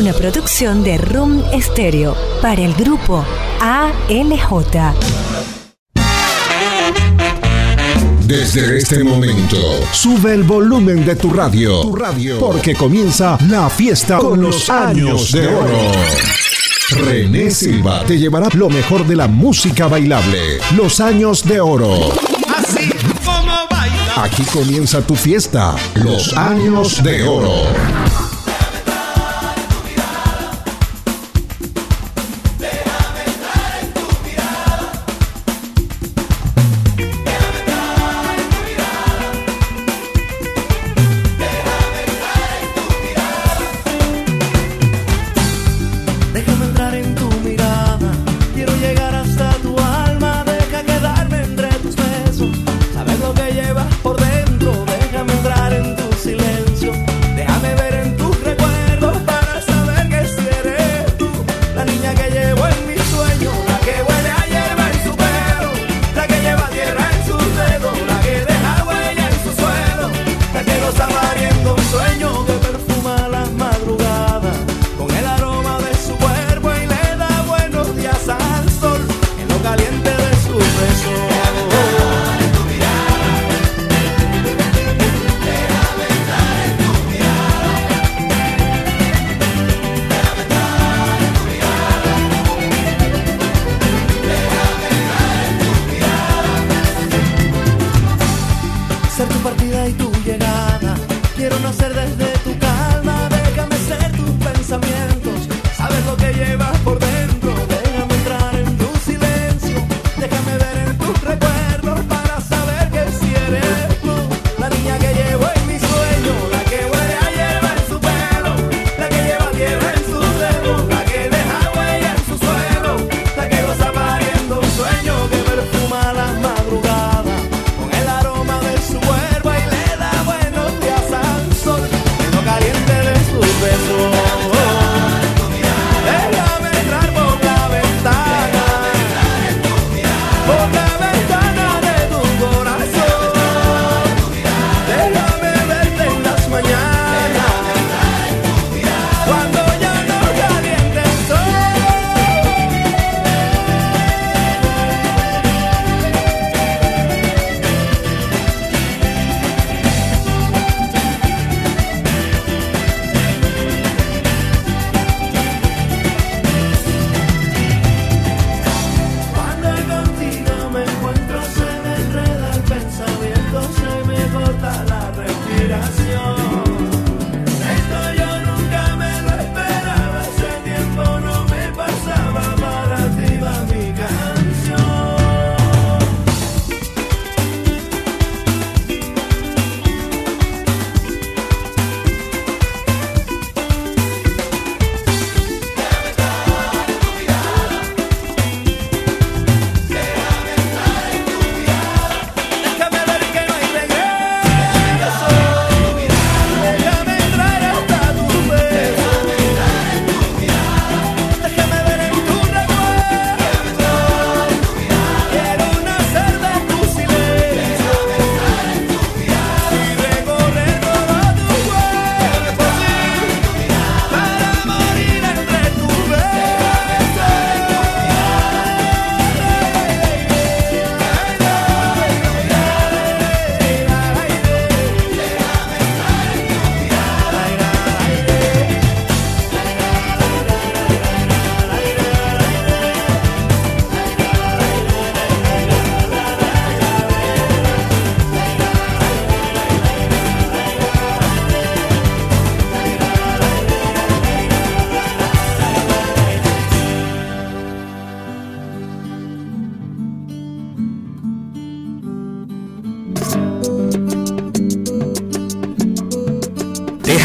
una producción de Room Stereo para el grupo ALJ. Desde este momento, sube el volumen de tu radio, tu radio, porque comienza la fiesta con los años de oro. René Silva te llevará lo mejor de la música bailable, los años de oro. Así como baila. Aquí comienza tu fiesta, los años de oro.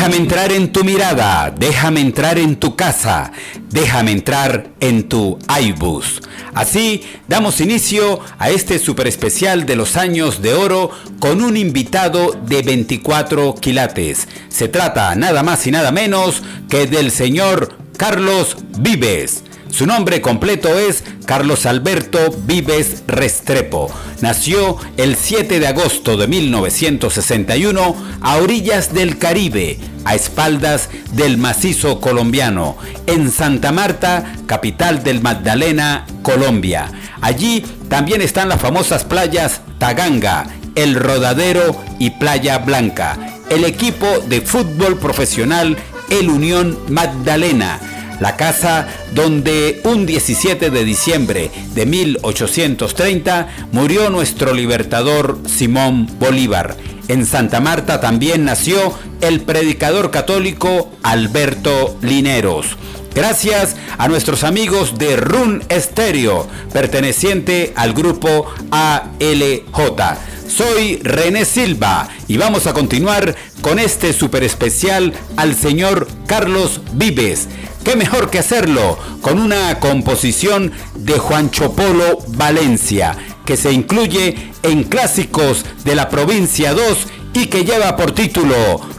Déjame entrar en tu mirada, déjame entrar en tu casa, déjame entrar en tu iBus. Así damos inicio a este super especial de los años de oro con un invitado de 24 quilates. Se trata nada más y nada menos que del señor Carlos Vives. Su nombre completo es Carlos Alberto Vives Restrepo. Nació el 7 de agosto de 1961 a orillas del Caribe, a espaldas del macizo colombiano, en Santa Marta, capital del Magdalena, Colombia. Allí también están las famosas playas Taganga, El Rodadero y Playa Blanca. El equipo de fútbol profesional El Unión Magdalena la casa donde un 17 de diciembre de 1830 murió nuestro libertador Simón Bolívar. En Santa Marta también nació el predicador católico Alberto Lineros. Gracias a nuestros amigos de Run Stereo, perteneciente al grupo ALJ. Soy René Silva y vamos a continuar con este super especial al señor Carlos Vives. ¿Qué mejor que hacerlo con una composición de Juan Chopolo Valencia, que se incluye en Clásicos de la Provincia 2 y que lleva por título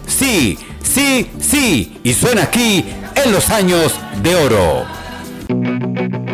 Sí, sí, sí, y suena aquí en los años de oro.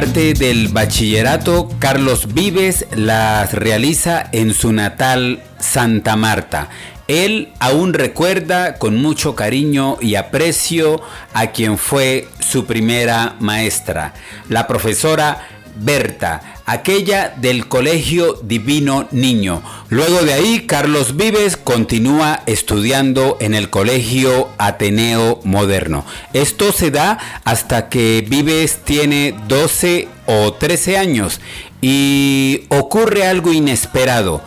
Parte del bachillerato Carlos Vives las realiza en su natal Santa Marta. Él aún recuerda con mucho cariño y aprecio a quien fue su primera maestra, la profesora Berta, aquella del Colegio Divino Niño. Luego de ahí, Carlos Vives continúa estudiando en el Colegio Ateneo Moderno. Esto se da hasta que Vives tiene 12 o 13 años y ocurre algo inesperado.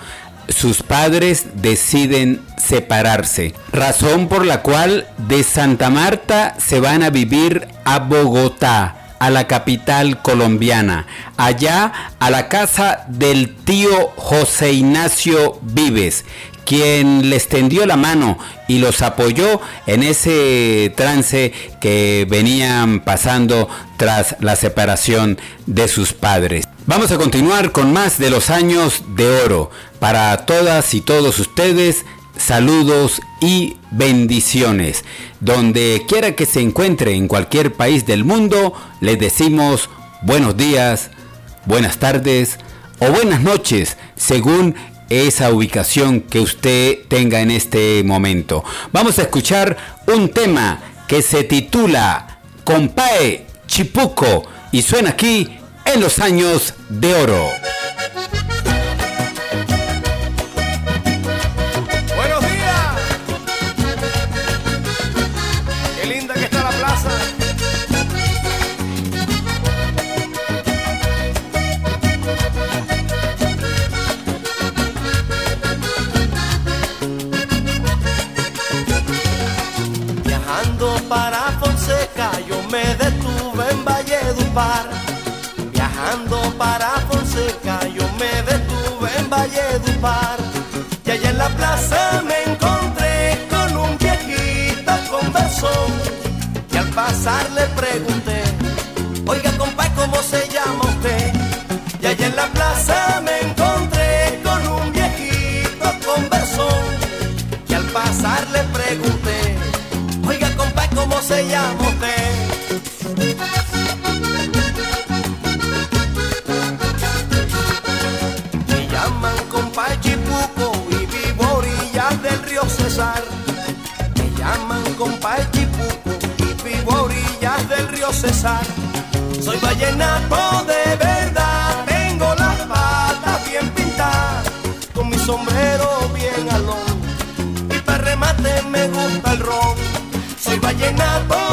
Sus padres deciden separarse, razón por la cual de Santa Marta se van a vivir a Bogotá a la capital colombiana, allá a la casa del tío José Ignacio Vives, quien les tendió la mano y los apoyó en ese trance que venían pasando tras la separación de sus padres. Vamos a continuar con más de los años de oro. Para todas y todos ustedes, saludos y bendiciones. Donde quiera que se encuentre en cualquier país del mundo, les decimos buenos días, buenas tardes o buenas noches, según esa ubicación que usted tenga en este momento. Vamos a escuchar un tema que se titula Compae Chipuco y suena aquí en los años de oro. Y allá en la plaza Cesar. Soy vallenato de verdad, tengo las patas bien pintadas, con mi sombrero bien alón. Y para remate me gusta el ron. Soy vallenato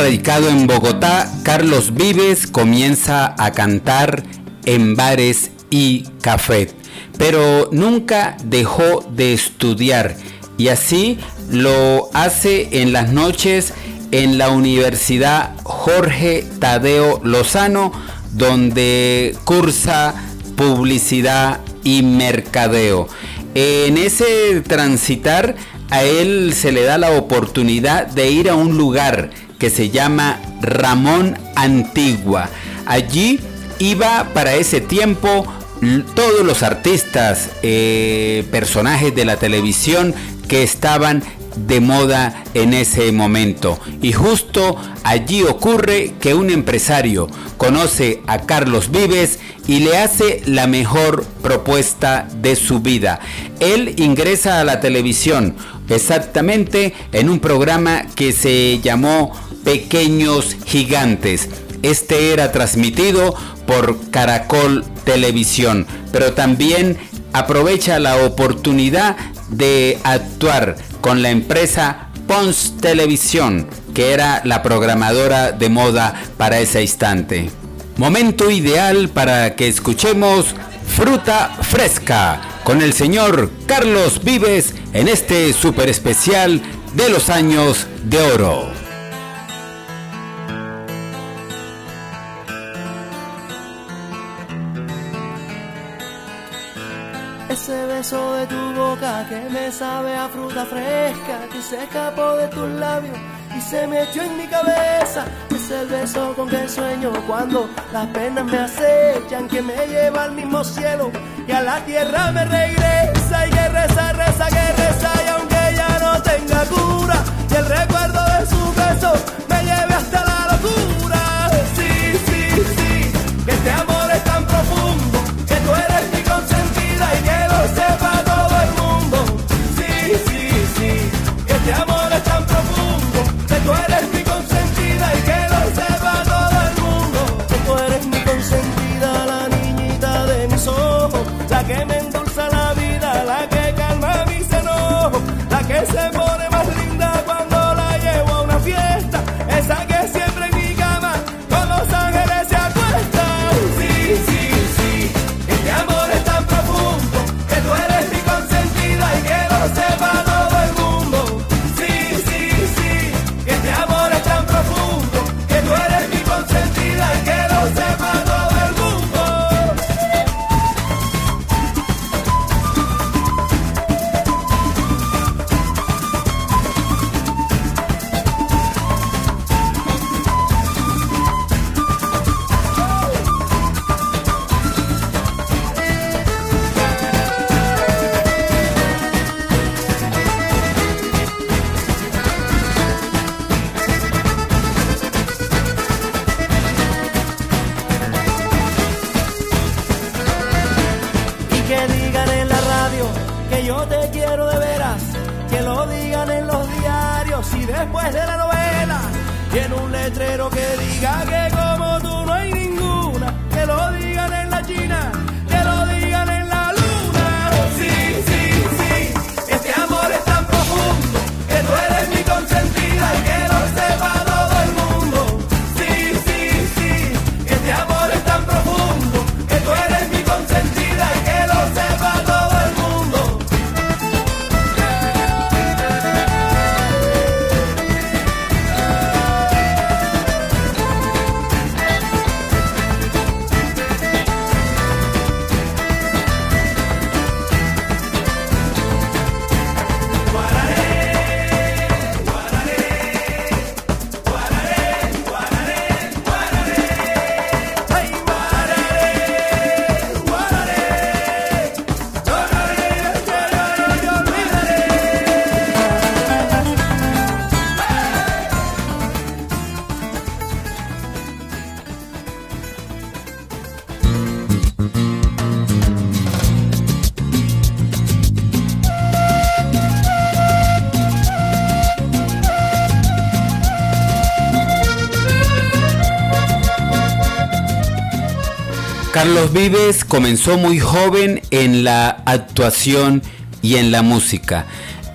radicado en Bogotá, Carlos Vives comienza a cantar en bares y cafés, pero nunca dejó de estudiar y así lo hace en las noches en la Universidad Jorge Tadeo Lozano, donde cursa publicidad y mercadeo. En ese transitar a él se le da la oportunidad de ir a un lugar que se llama Ramón Antigua. Allí iba para ese tiempo todos los artistas, eh, personajes de la televisión que estaban de moda en ese momento. Y justo allí ocurre que un empresario conoce a Carlos Vives y le hace la mejor propuesta de su vida. Él ingresa a la televisión, exactamente en un programa que se llamó Pequeños Gigantes. Este era transmitido por Caracol Televisión, pero también aprovecha la oportunidad de actuar con la empresa Pons Televisión, que era la programadora de moda para ese instante. Momento ideal para que escuchemos Fruta Fresca con el señor Carlos Vives en este super especial de los años de oro. Beso de tu boca que me sabe a fruta fresca, que se escapó de tus labios y se me echó en mi cabeza. Es el beso con que sueño cuando las penas me acechan, que me lleva al mismo cielo y a la tierra me regresa. Y que reza, reza, que reza, y aunque ya no tenga cura, y el recuerdo de su beso Carlos Vives comenzó muy joven en la actuación y en la música.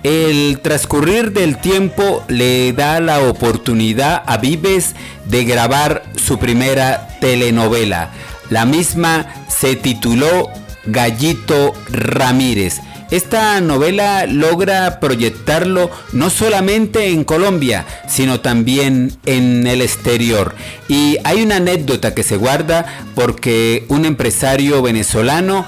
El transcurrir del tiempo le da la oportunidad a Vives de grabar su primera telenovela. La misma se tituló Gallito Ramírez. Esta novela logra proyectarlo no solamente en Colombia, sino también en el exterior. Y hay una anécdota que se guarda porque un empresario venezolano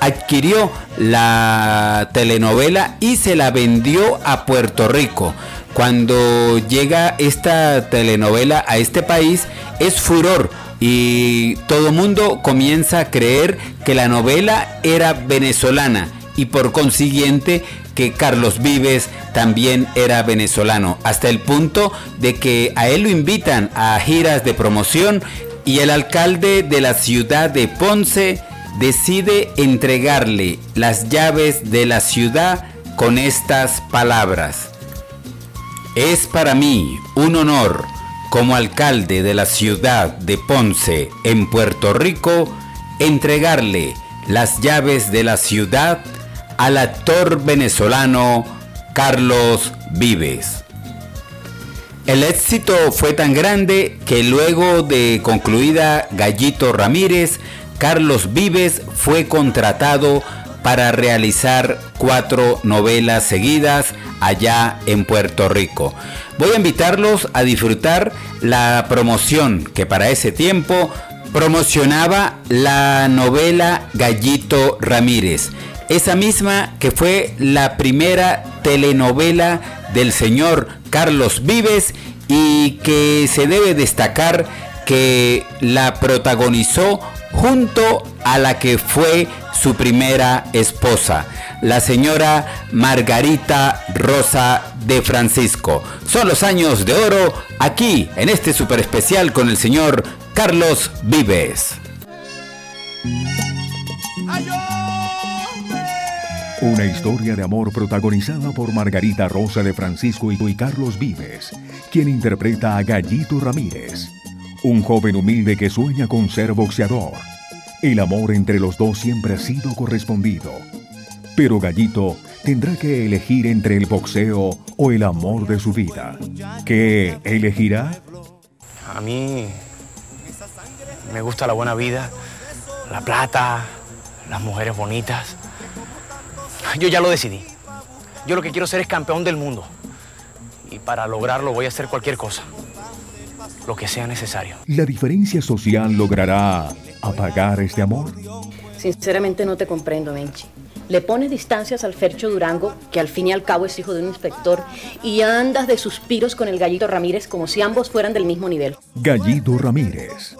adquirió la telenovela y se la vendió a Puerto Rico. Cuando llega esta telenovela a este país es furor y todo mundo comienza a creer que la novela era venezolana y por consiguiente que Carlos Vives también era venezolano, hasta el punto de que a él lo invitan a giras de promoción y el alcalde de la ciudad de Ponce decide entregarle las llaves de la ciudad con estas palabras. Es para mí un honor como alcalde de la ciudad de Ponce en Puerto Rico entregarle las llaves de la ciudad al actor venezolano Carlos Vives. El éxito fue tan grande que luego de concluida Gallito Ramírez, Carlos Vives fue contratado para realizar cuatro novelas seguidas allá en Puerto Rico. Voy a invitarlos a disfrutar la promoción que para ese tiempo promocionaba la novela Gallito Ramírez, esa misma que fue la primera telenovela del señor Carlos Vives y que se debe destacar que la protagonizó junto a la que fue su primera esposa, la señora Margarita Rosa de Francisco. Son los años de oro aquí en este super especial con el señor Carlos Vives. Una historia de amor protagonizada por Margarita Rosa de Francisco y Carlos Vives, quien interpreta a Gallito Ramírez, un joven humilde que sueña con ser boxeador. El amor entre los dos siempre ha sido correspondido, pero Gallito tendrá que elegir entre el boxeo o el amor de su vida. ¿Qué elegirá? A mí me gusta la buena vida, la plata, las mujeres bonitas. Yo ya lo decidí. Yo lo que quiero ser es campeón del mundo. Y para lograrlo voy a hacer cualquier cosa. Lo que sea necesario. ¿La diferencia social logrará apagar este amor? Sinceramente no te comprendo, Menchi. Le pones distancias al Fercho Durango, que al fin y al cabo es hijo de un inspector, y andas de suspiros con el Gallito Ramírez como si ambos fueran del mismo nivel. Gallito Ramírez,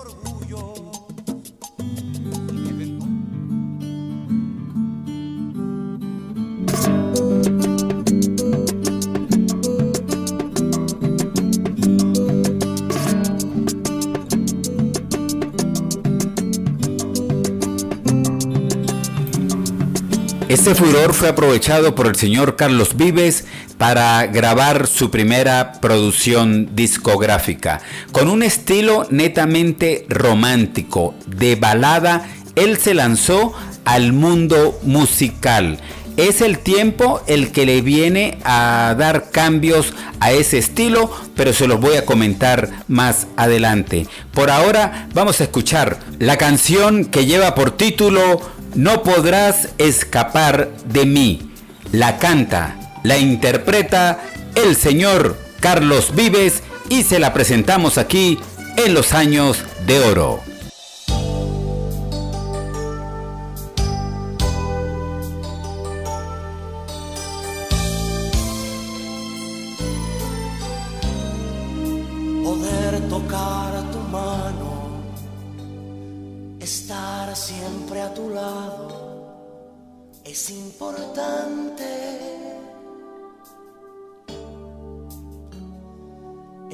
Este furor fue aprovechado por el señor Carlos Vives para grabar su primera producción discográfica. Con un estilo netamente romántico, de balada, él se lanzó al mundo musical. Es el tiempo el que le viene a dar cambios a ese estilo, pero se los voy a comentar más adelante. Por ahora vamos a escuchar la canción que lleva por título no podrás escapar de mí. La canta, la interpreta el señor Carlos Vives y se la presentamos aquí en los años de oro.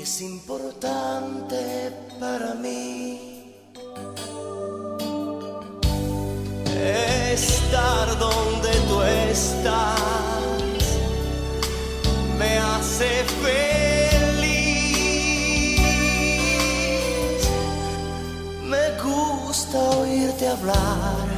Es importante para mí. Estar donde tú estás me hace feliz. Me gusta oírte hablar.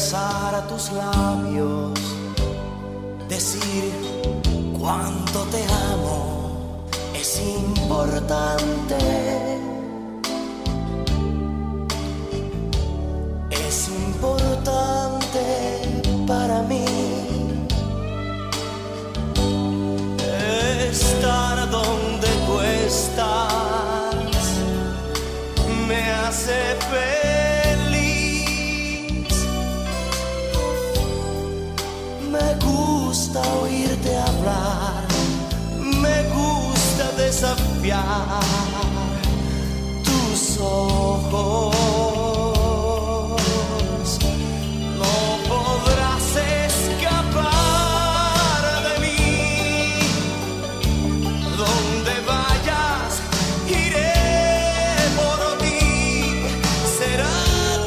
a tus labios, decir cuánto te amo, es importante. Desafiar tus ojos. No podrás escapar de mí. Donde vayas, iré por ti. Será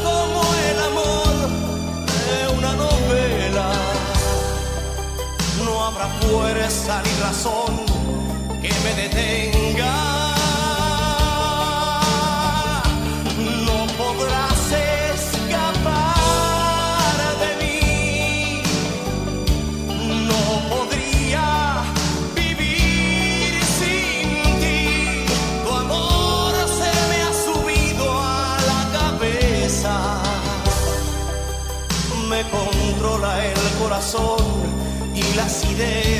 como el amor de una novela. No habrá fuerza ni razón las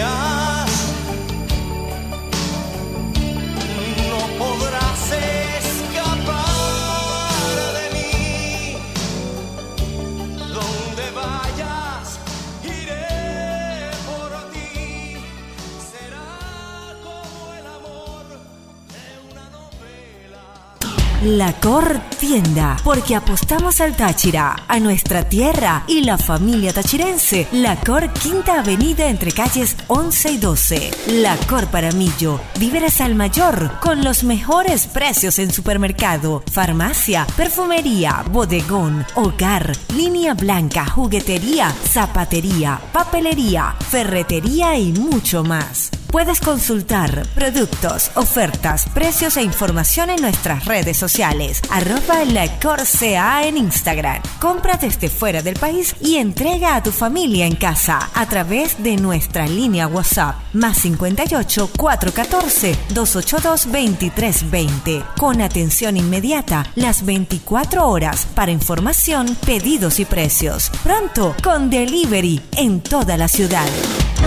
La Cor Tienda, porque apostamos al Táchira, a nuestra tierra y la familia tachirense. La Cor Quinta Avenida entre calles 11 y 12. La Cor Paramillo, víveres al mayor, con los mejores precios en supermercado, farmacia, perfumería, bodegón, hogar, línea blanca, juguetería, zapatería, papelería, ferretería y mucho más. Puedes consultar productos, ofertas, precios e información en nuestras redes sociales. Arroba la Corsea en Instagram. Compra desde fuera del país y entrega a tu familia en casa a través de nuestra línea WhatsApp más 58 414 282 2320 con atención inmediata las 24 horas para información, pedidos y precios. Pronto con delivery en toda la ciudad.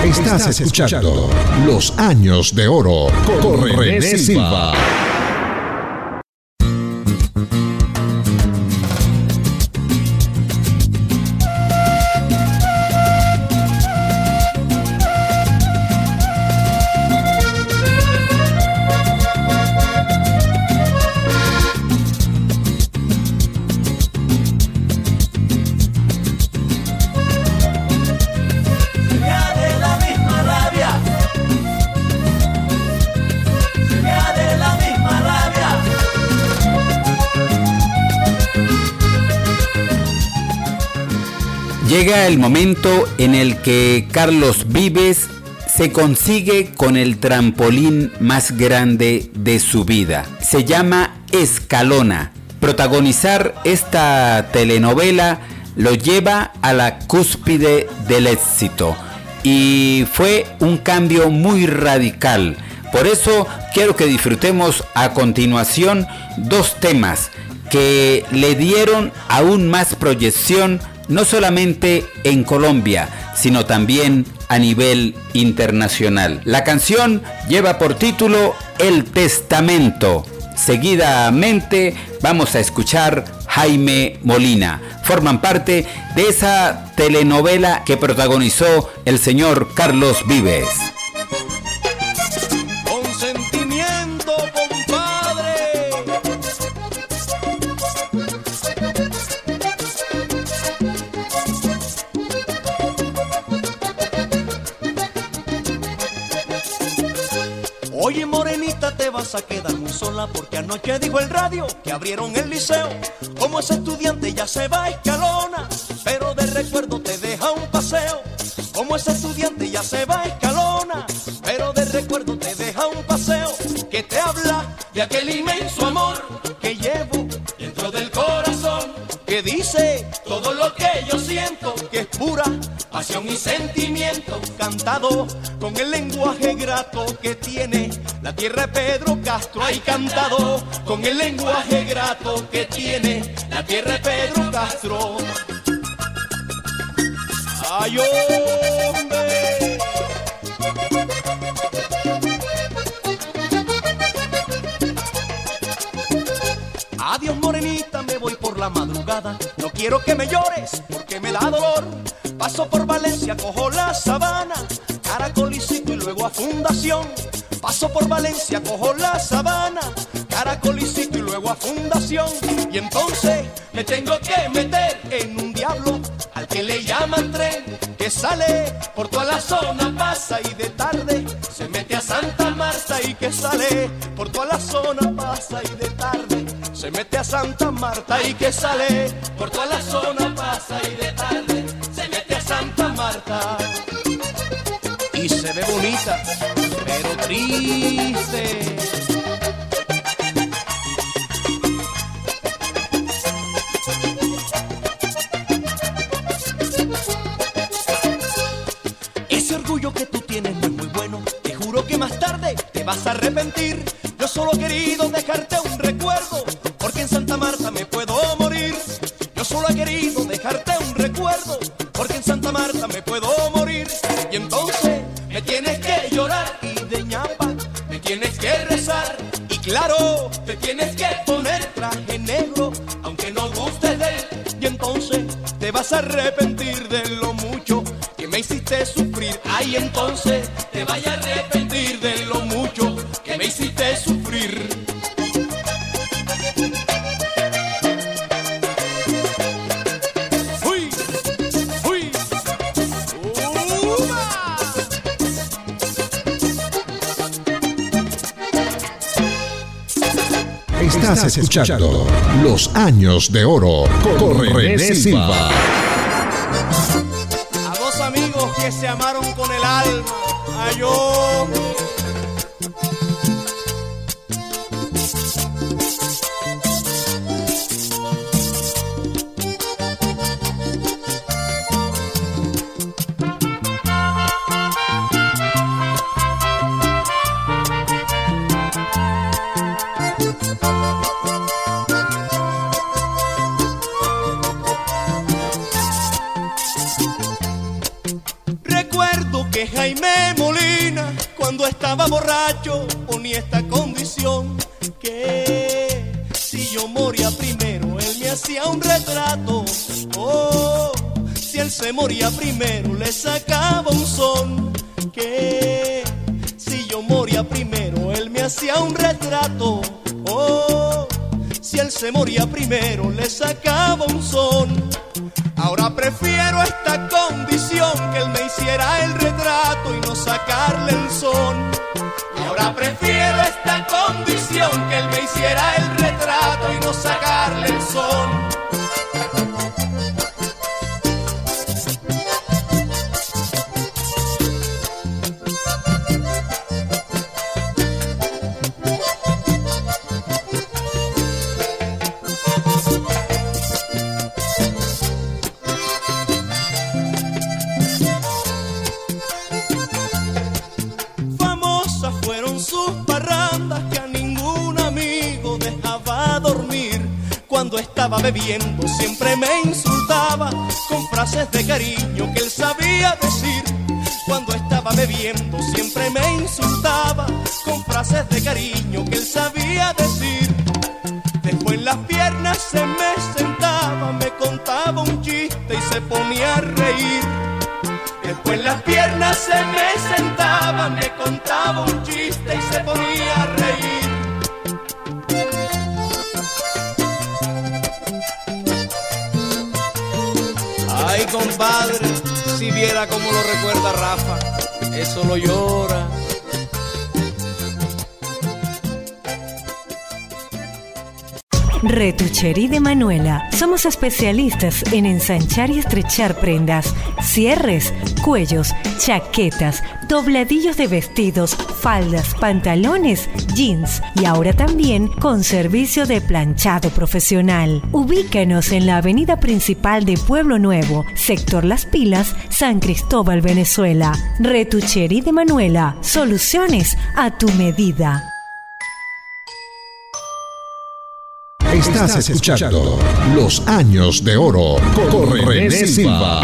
Estás escuchando Los Años de Oro con René Silva. Llega el momento en el que Carlos Vives se consigue con el trampolín más grande de su vida. Se llama Escalona. Protagonizar esta telenovela lo lleva a la cúspide del éxito y fue un cambio muy radical. Por eso quiero que disfrutemos a continuación dos temas que le dieron aún más proyección no solamente en Colombia, sino también a nivel internacional. La canción lleva por título El Testamento. Seguidamente vamos a escuchar Jaime Molina. Forman parte de esa telenovela que protagonizó el señor Carlos Vives. Vas a quedar muy sola porque anoche dijo el radio que abrieron el liceo. Como ese estudiante ya se va a escalona, pero de recuerdo te deja un paseo. Como ese estudiante ya se va a escalona, pero de recuerdo te deja un paseo que te de aquel inmenso amor que llevo dentro del corazón, que dice todo lo que yo siento, que es pura pasión y sentimiento, cantado con el lenguaje grato que tiene la tierra de Pedro Castro. hay cantado con el lenguaje grato que tiene la tierra de Pedro Castro. Ay, hombre. Adiós morenita, me voy por la madrugada. No quiero que me llores porque me da dolor. Paso por Valencia, cojo la sabana, caracolicito y luego a Fundación. Paso por Valencia, cojo la sabana, caracolicito y luego a Fundación. Y entonces Me tengo que meter en un diablo al que le llaman tren, que sale por toda la zona pasa y de tarde se mete a Santa Marta y que sale por toda la zona pasa y de tarde se mete a Santa Marta y que sale por toda la zona pasa y de tarde se mete a Santa Marta. Se ve bonita, pero triste. Ese orgullo que tú tienes es muy bueno. Te juro que más tarde te vas a arrepentir. Yo solo he querido dejarte un recuerdo, porque en Santa Marta me puedo morir. Yo solo he querido dejarte un recuerdo, porque en Santa Marta me puedo morir. Y entonces claro, te tienes que poner traje negro. aunque no guste de él. Y entonces te vas a arrepentir de lo mucho que me hiciste sufrir. Ay, entonces te vaya a arrepentir de Estás escuchando Los Años de Oro con René Silva. A dos amigos que se amaron con el alma. Ay, yo. Estaba borracho, ponía esta condición: que si yo moría primero, él me hacía un retrato. Oh, si él se moría primero, le sacaba un son. Que si yo moría primero, él me hacía un retrato. Oh, si él se moría primero, le sacaba un son. Ahora prefiero esta son. Ahora prefiero esta condición que él me hiciera el retrato y no sacarle el son. Bebiendo siempre me insultaba con frases de cariño que él sabía decir. Cuando estaba bebiendo siempre me insultaba con frases de cariño que cómo lo recuerda Rafa, eso lo llora. Retucherí de Manuela. Somos especialistas en ensanchar y estrechar prendas, cierres, cuellos, chaquetas, dobladillos de vestidos, faldas, pantalones, jeans y ahora también con servicio de planchado profesional. Ubícanos en la avenida principal de Pueblo Nuevo, sector Las Pilas, San Cristóbal, Venezuela. Retucherí de Manuela. Soluciones a tu medida. Estás escuchando Los Años de Oro con René Silva.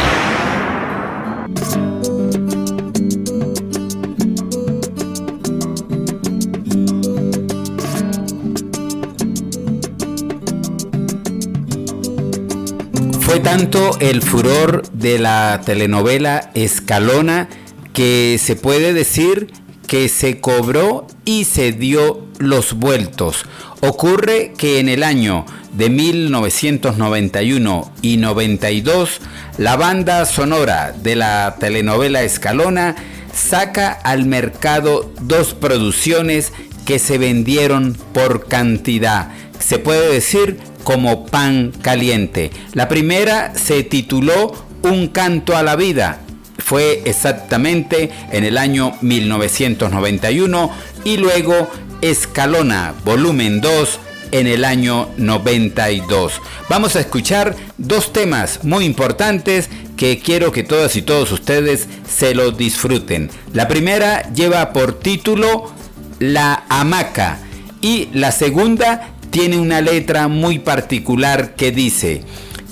Tanto el furor de la telenovela Escalona que se puede decir que se cobró y se dio los vueltos. Ocurre que en el año de 1991 y 92, la banda sonora de la telenovela Escalona saca al mercado dos producciones que se vendieron por cantidad. Se puede decir como pan caliente. La primera se tituló Un canto a la vida. Fue exactamente en el año 1991 y luego Escalona, volumen 2, en el año 92. Vamos a escuchar dos temas muy importantes que quiero que todas y todos ustedes se lo disfruten. La primera lleva por título La hamaca y la segunda tiene una letra muy particular que dice,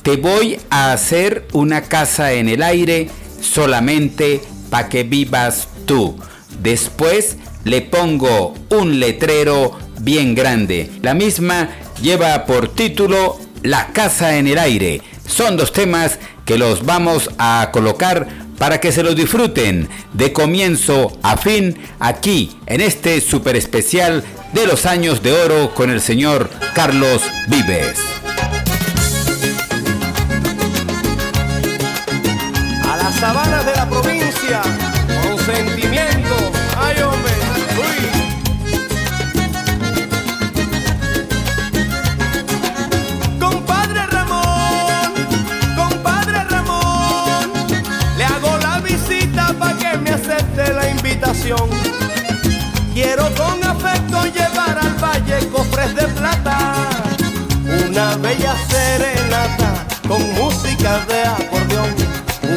te voy a hacer una casa en el aire solamente para que vivas tú. Después le pongo un letrero bien grande. La misma lleva por título La casa en el aire. Son dos temas que los vamos a colocar para que se los disfruten de comienzo a fin aquí en este super especial de los años de oro con el señor Carlos Vives. Cofres de plata, una bella serenata con música de acordeón,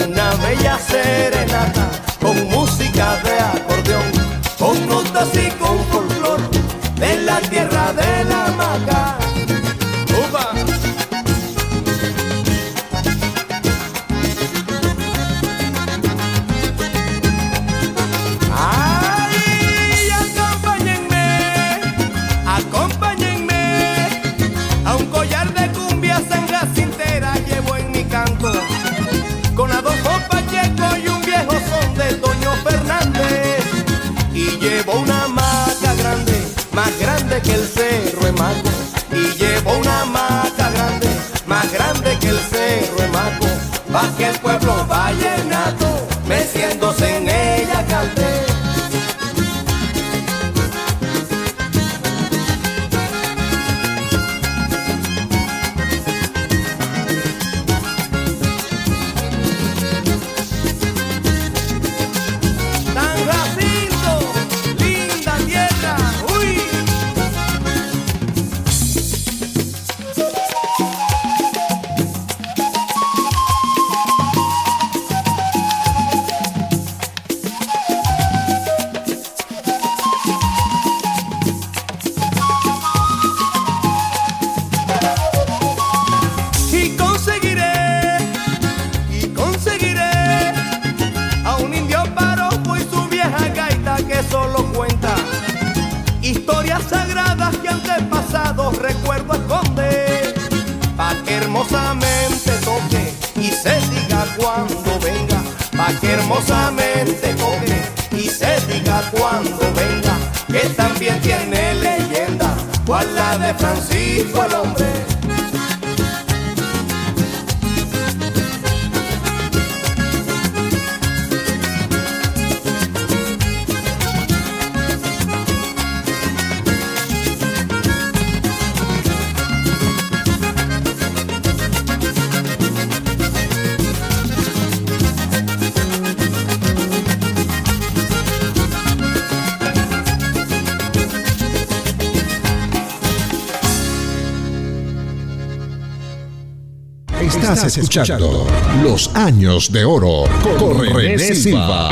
una bella serenata con música de acordeón, con notas y con folclor de la tierra de la que el pueblo vallenato meciéndose escuchando Los Años de Oro con René Silva.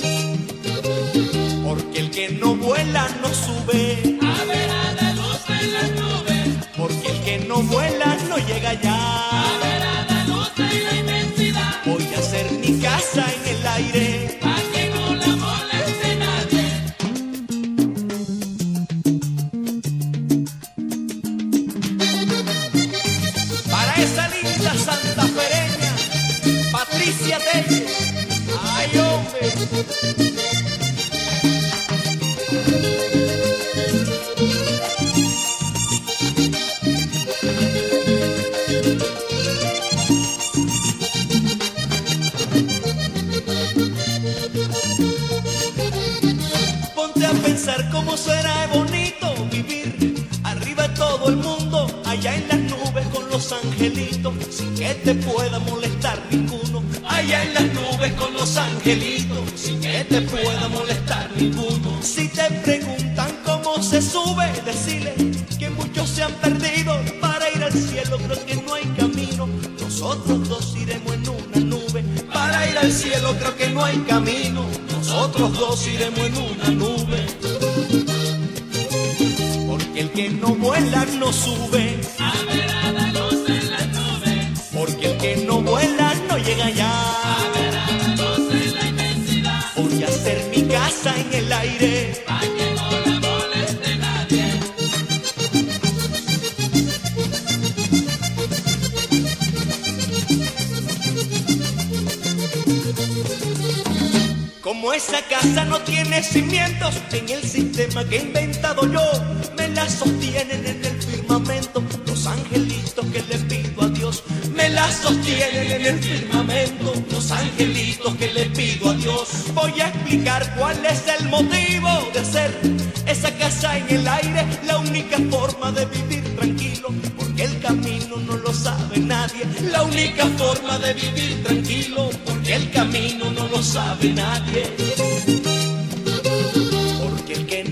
Porque el que no vuela no sube. A ver a la luz en las nubes. Porque el que no vuela no llega allá. A ver a la luz en la inmensidad. Voy a hacer mi casa en el aire.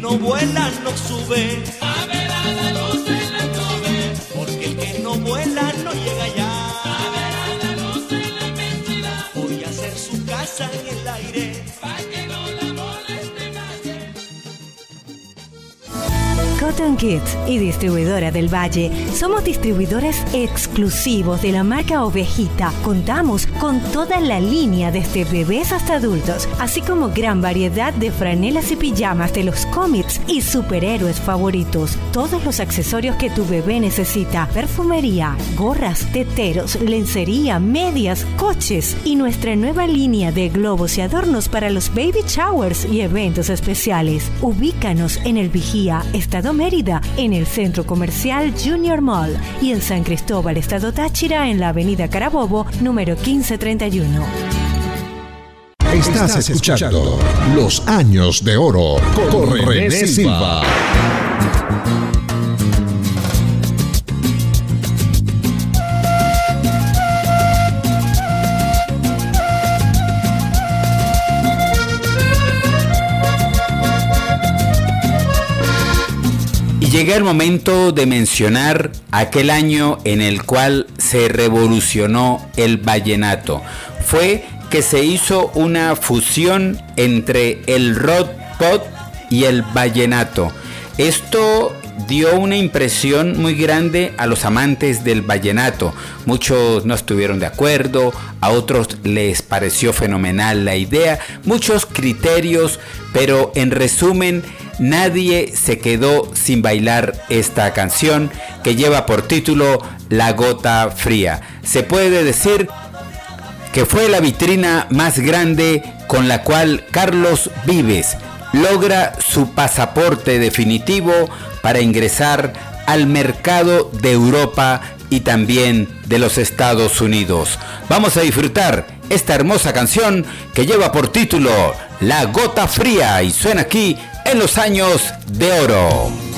No vuela no sube. A ver a la luz Cotton Kids y Distribuidora del Valle. Somos distribuidores exclusivos de la marca Ovejita. Contamos con toda la línea desde bebés hasta adultos, así como gran variedad de franelas y pijamas de los cómics y superhéroes favoritos. Todos los accesorios que tu bebé necesita, perfumería, gorras, teteros, lencería, medias, coches y nuestra nueva línea de globos y adornos para los baby showers y eventos especiales. Ubícanos en el Vigía, Estado Mérida, en el Centro Comercial Junior Mall y en San Cristóbal, Estado Táchira, en la Avenida Carabobo, número 1531. Estás escuchando Los Años de Oro con René Silva. Llega el momento de mencionar aquel año en el cual se revolucionó el vallenato. Fue que se hizo una fusión entre el rock pop y el vallenato. Esto dio una impresión muy grande a los amantes del vallenato. Muchos no estuvieron de acuerdo, a otros les pareció fenomenal la idea, muchos criterios, pero en resumen, nadie se quedó sin bailar esta canción que lleva por título La Gota Fría. Se puede decir que fue la vitrina más grande con la cual Carlos Vives logra su pasaporte definitivo para ingresar al mercado de Europa y también de los Estados Unidos. Vamos a disfrutar esta hermosa canción que lleva por título La Gota Fría y suena aquí en los años de oro.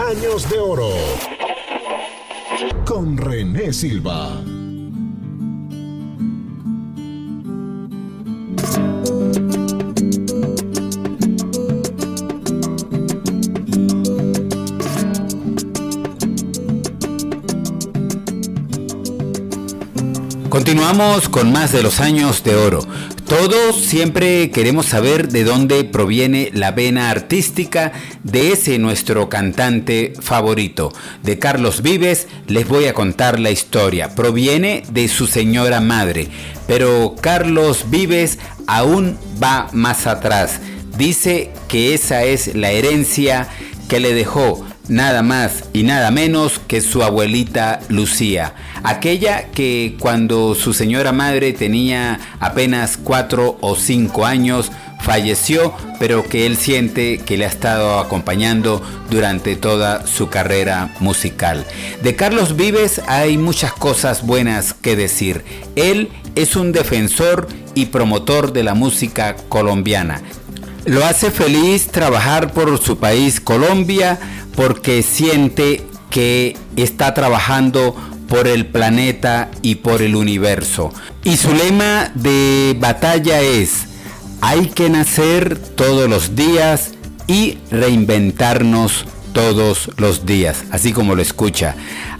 años de oro. Con René Silva. Continuamos con más de los años de oro. Todos siempre queremos saber de dónde proviene la vena artística de ese nuestro cantante favorito. De Carlos Vives les voy a contar la historia. Proviene de su señora madre, pero Carlos Vives aún va más atrás. Dice que esa es la herencia que le dejó nada más y nada menos que su abuelita Lucía, aquella que cuando su señora madre tenía apenas cuatro o cinco años, falleció, pero que él siente que le ha estado acompañando durante toda su carrera musical. De Carlos Vives hay muchas cosas buenas que decir. Él es un defensor y promotor de la música colombiana. Lo hace feliz trabajar por su país Colombia porque siente que está trabajando por el planeta y por el universo. Y su lema de batalla es, hay que nacer todos los días y reinventarnos todos los días, así como lo escucha.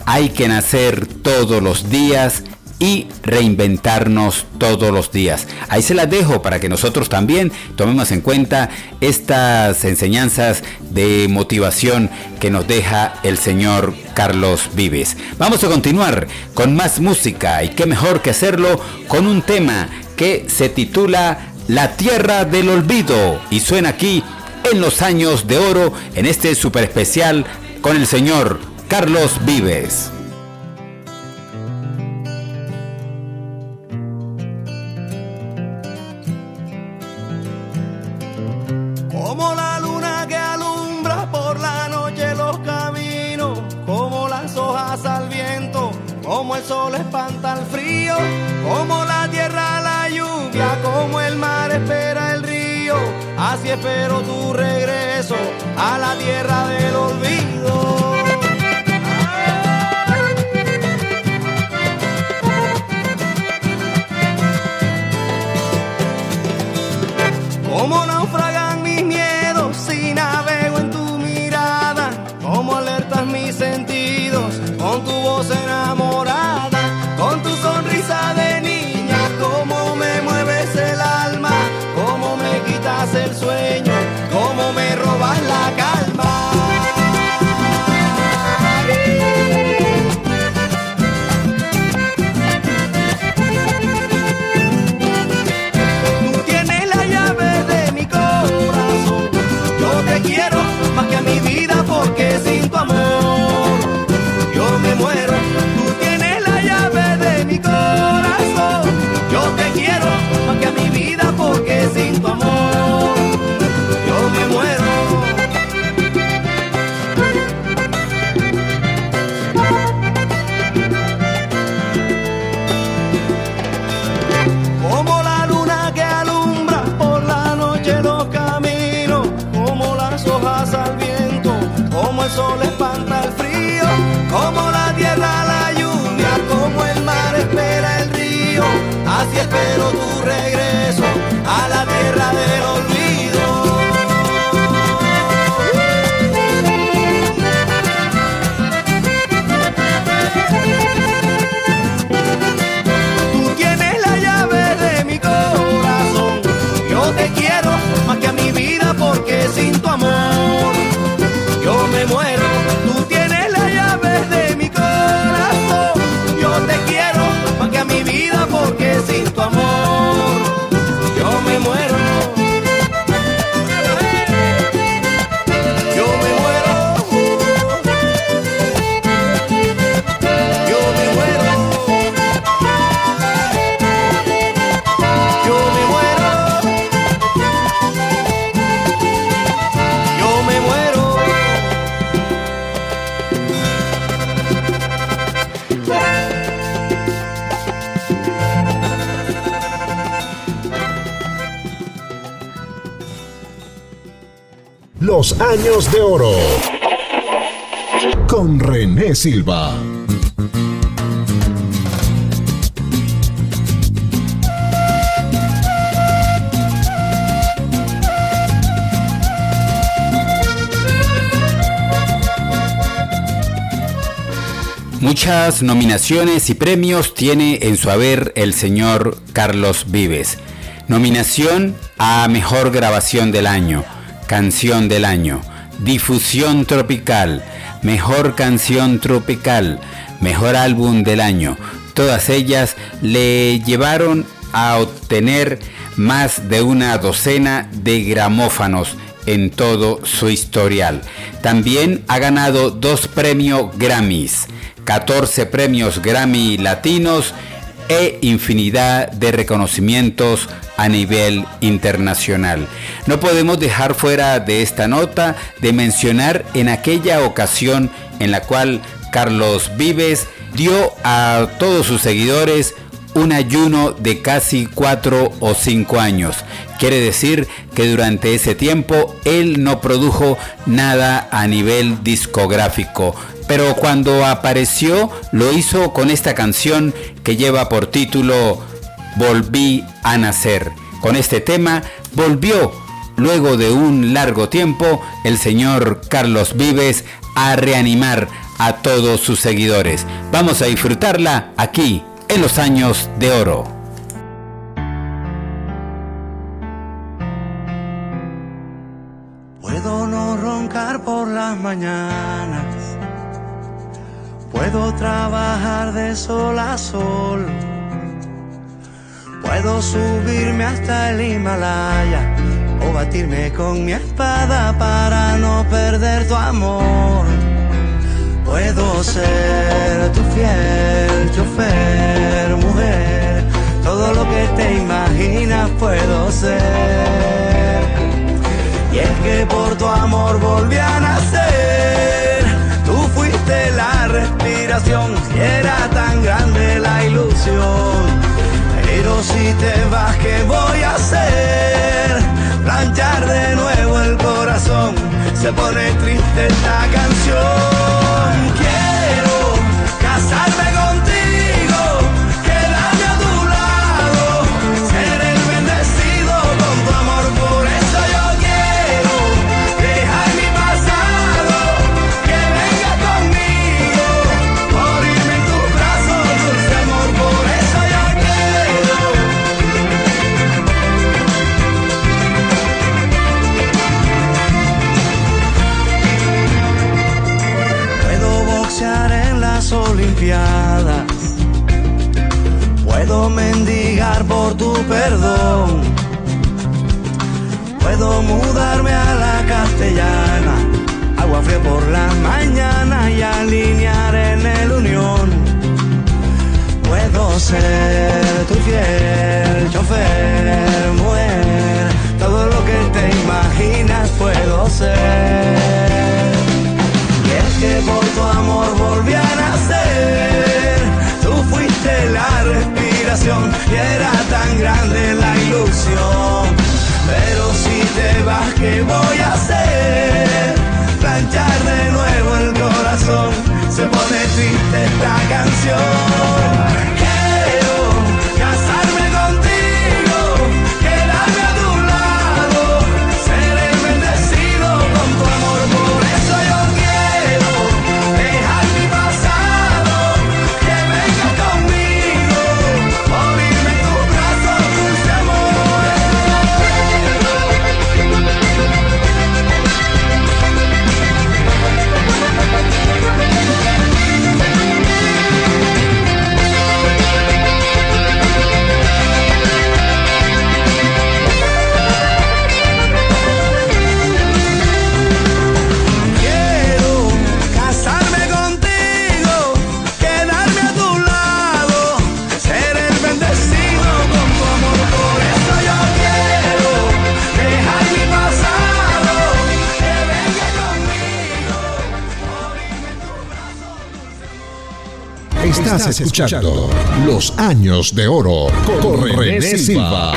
Hay que nacer todos los días y reinventarnos todos los días. Ahí se las dejo para que nosotros también tomemos en cuenta estas enseñanzas de motivación que nos deja el señor Carlos Vives. Vamos a continuar con más música y qué mejor que hacerlo con un tema que se titula La Tierra del Olvido y suena aquí en los años de oro en este super especial con el señor Carlos Vives. Sol espanta el frío, como la tierra la lluvia, como el mar espera el río, así espero tu regreso a la tierra del olvido. Porque sin tu espero tu regreso a la tierra del olvido. Años de oro. Con René Silva. Muchas nominaciones y premios tiene en su haber el señor Carlos Vives. Nominación a Mejor Grabación del Año Canción del Año, Difusión Tropical, Mejor Canción Tropical, Mejor Álbum del Año. Todas ellas le llevaron a obtener más de una docena de gramófanos en todo su historial. También ha ganado dos premios Grammys, 14 premios Grammy latinos e infinidad de reconocimientos a nivel internacional. No podemos dejar fuera de esta nota de mencionar en aquella ocasión en la cual Carlos Vives dio a todos sus seguidores un ayuno de casi cuatro o cinco años. Quiere decir que durante ese tiempo él no produjo nada a nivel discográfico, pero cuando apareció lo hizo con esta canción que lleva por título Volví a nacer. Con este tema volvió, luego de un largo tiempo, el señor Carlos Vives a reanimar a todos sus seguidores. Vamos a disfrutarla aquí en los años de oro. Puedo no roncar por las mañanas, puedo trabajar de sol a sol, puedo subirme hasta el Himalaya o batirme con mi espada para no perder tu amor. Puedo ser tu fiel chofer, mujer, todo lo que te imaginas puedo ser. Y es que por tu amor volví a nacer, respiración y era tan grande la ilusión. Pero si te vas, ¿qué voy a hacer? Planchar de nuevo el corazón, se pone triste esta canción. Quiero casarme escuchando Los Años de Oro con René Silva.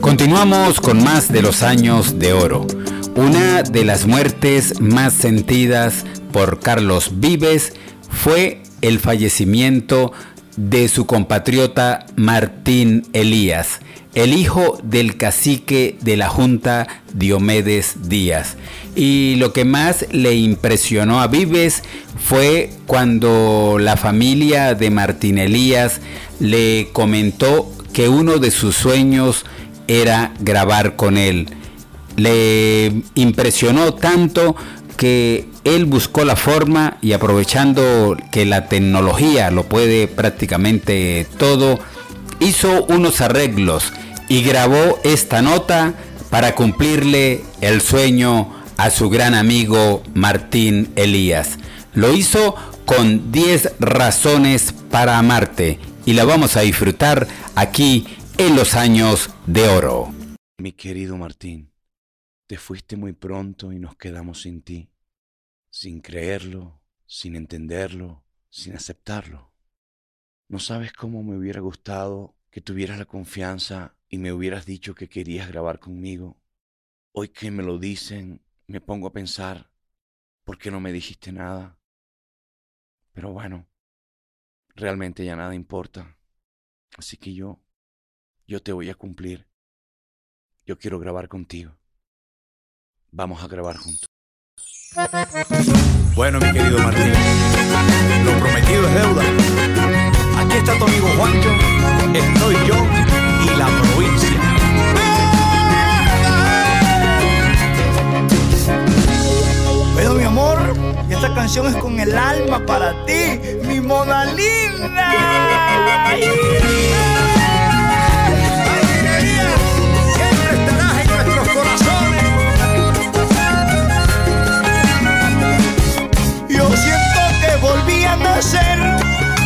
Continuamos con más de los años de oro. Una de las muertes más sentidas por Carlos Vives fue el fallecimiento de su compatriota Martín Elías, el hijo del cacique de la Junta Diomedes Díaz. Y lo que más le impresionó a Vives fue cuando la familia de Martín Elías le comentó que uno de sus sueños era grabar con él. le impresionó tanto que él buscó la forma y aprovechando que la tecnología lo puede prácticamente todo, hizo unos arreglos y grabó esta nota para cumplirle el sueño a su gran amigo Martín Elías. Lo hizo con 10 razones para amarte y la vamos a disfrutar aquí en los años de oro. Mi querido Martín, te fuiste muy pronto y nos quedamos sin ti, sin creerlo, sin entenderlo, sin aceptarlo. No sabes cómo me hubiera gustado que tuvieras la confianza y me hubieras dicho que querías grabar conmigo. Hoy que me lo dicen, me pongo a pensar, ¿por qué no me dijiste nada? Pero bueno, realmente ya nada importa. Así que yo, yo te voy a cumplir. Yo quiero grabar contigo. Vamos a grabar juntos. Bueno, mi querido Martín, lo prometido es deuda. Aquí está tu amigo Juancho, estoy yo y la provincia. Pero mi amor, esta canción es con el alma para ti, mi mona linda.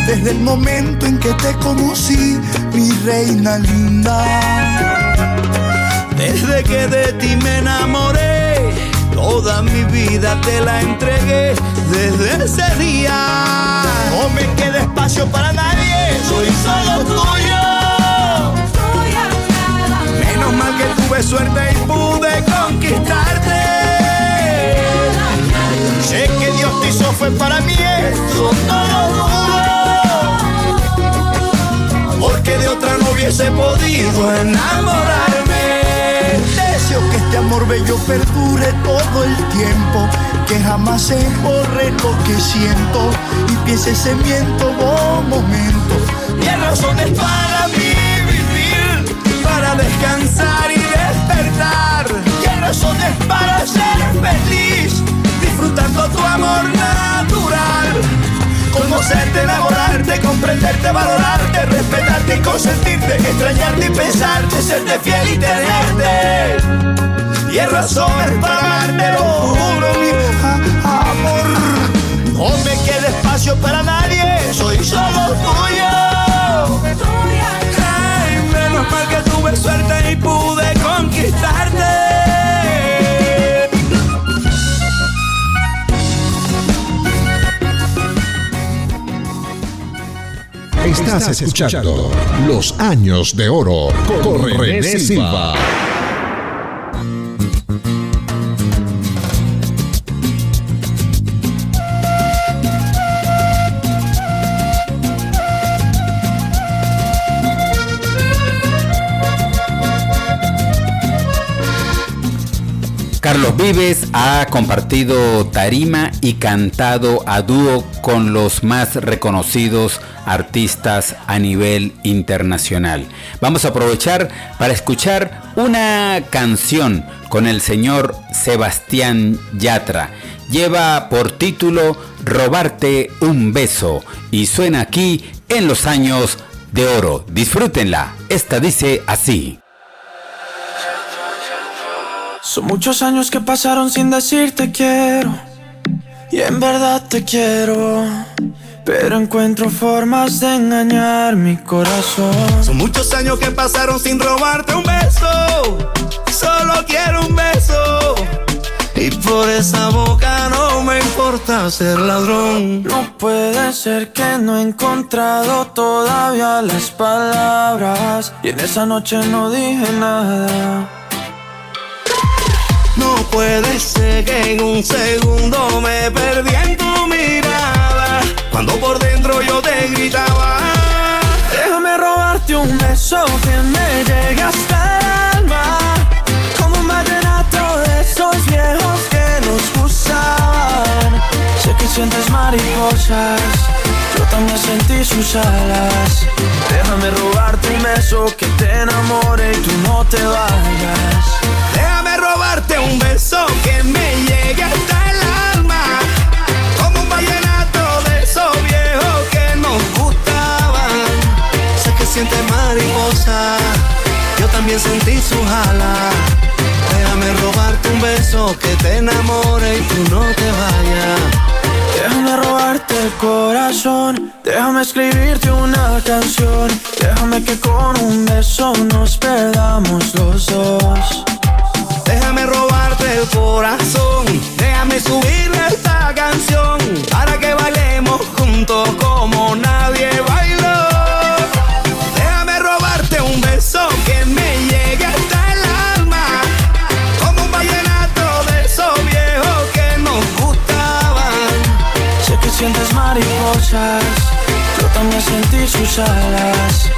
desde el momento en que te conocí, mi reina linda. Desde que de ti me enamoré, toda mi vida te la entregué desde ese día. No me queda espacio para nadie, soy solo tuyo. Menos mal que tuve suerte y pude conquistarte. Sé que Dios te hizo fue para mí, eso no lo dudo. Porque de otra no hubiese podido enamorarme. Deseo que este amor bello perdure todo el tiempo, que jamás se borre lo que siento y piense ese miento un valorarte, respetarte y consentirte, extrañarte y pensarte, serte fiel y tenerte. Y hay razones para amarte, lo juro, mi amor. No me queda espacio para nadie, soy solo tuyo. Ay, menos mal que tuve suerte y pude conquistarte. Estás escuchando Los Años de Oro con René Silva. Carlos Vives ha compartido tarima y cantado a dúo con los más reconocidos artistas a nivel internacional. Vamos a aprovechar para escuchar una canción con el señor Sebastián Yatra. Lleva por título Robarte un beso y suena aquí en los años de oro. Disfrútenla. Esta dice así. Son muchos años que pasaron sin decirte quiero. Y en verdad te quiero. Pero encuentro formas de engañar mi corazón. Son muchos años que pasaron sin robarte un beso. Solo quiero un beso. Y por esa boca no me importa ser ladrón. No puede ser que no he encontrado todavía las palabras. Y en esa noche no dije nada. No puede ser que en un segundo me perdí en tu mirada. Cuando por dentro yo te gritaba. Déjame robarte un beso que me llegue hasta el alma. Como un vallenato de esos viejos que nos gustaban. Sé que sientes mariposas, yo también sentí sus alas. Déjame robarte un beso que te enamore y tú no te vayas. Déjame robarte robarte un beso que me llegue hasta el alma. Sentí su jala. Déjame robarte un beso que te enamore y tú no te vayas. Déjame robarte el corazón, déjame escribirte una canción, déjame que con un beso nos perdamos los dos. Déjame robarte el corazón, déjame subirle esta canción para que bailemos juntos como nadie sentí sus alas.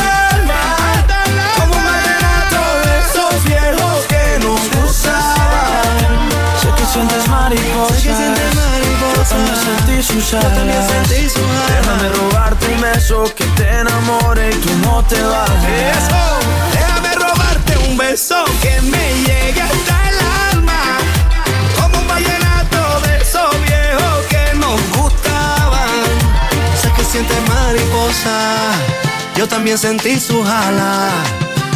Sé que sientes mariposas, yo también sentí sus alas. Déjame robarte un beso que te enamore y tú no te vayas. Eso, déjame robarte un beso que me llegue hasta el alma. Como un vallenato de esos viejos que nos gustaban. Sé que sientes mariposa, yo también sentí su jala.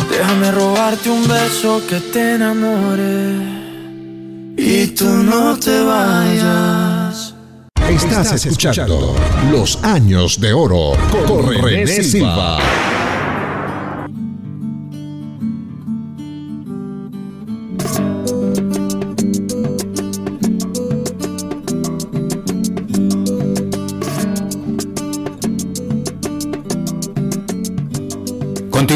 Déjame robarte un beso que te enamore y tú no te vayas. Estás escuchando Los Años de Oro con René Silva.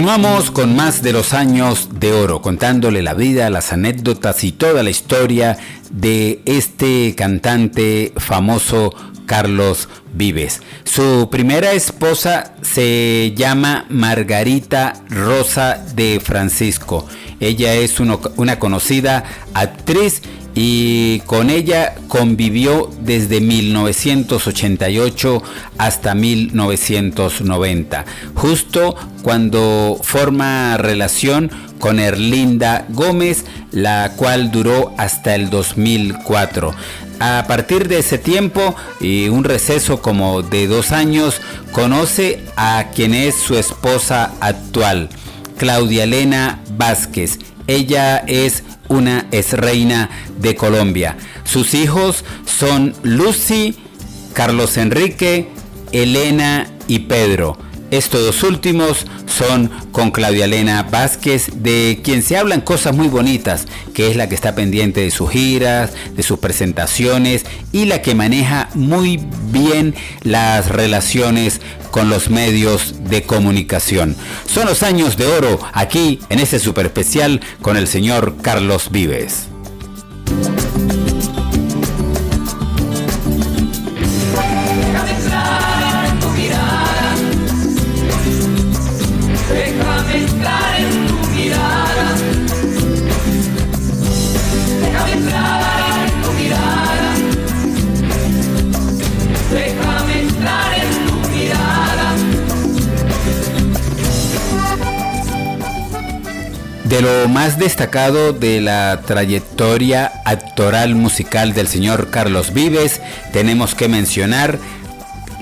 Continuamos con más de los años de oro, contándole la vida, las anécdotas y toda la historia de este cantante famoso Carlos Vives. Su primera esposa se llama Margarita Rosa de Francisco. Ella es una conocida actriz y con ella convivió desde 1988 hasta 1990, justo cuando forma relación con Erlinda Gómez, la cual duró hasta el 2004. A partir de ese tiempo y un receso como de dos años, conoce a quien es su esposa actual, Claudia Elena Vázquez. Ella es una ex reina de Colombia. Sus hijos son Lucy, Carlos Enrique, Elena y Pedro. Estos dos últimos son con Claudia Elena Vázquez, de quien se hablan cosas muy bonitas, que es la que está pendiente de sus giras, de sus presentaciones y la que maneja muy bien las relaciones con los medios de comunicación. Son los años de oro aquí en este super especial con el señor Carlos Vives. De lo más destacado de la trayectoria actoral musical del señor Carlos Vives, tenemos que mencionar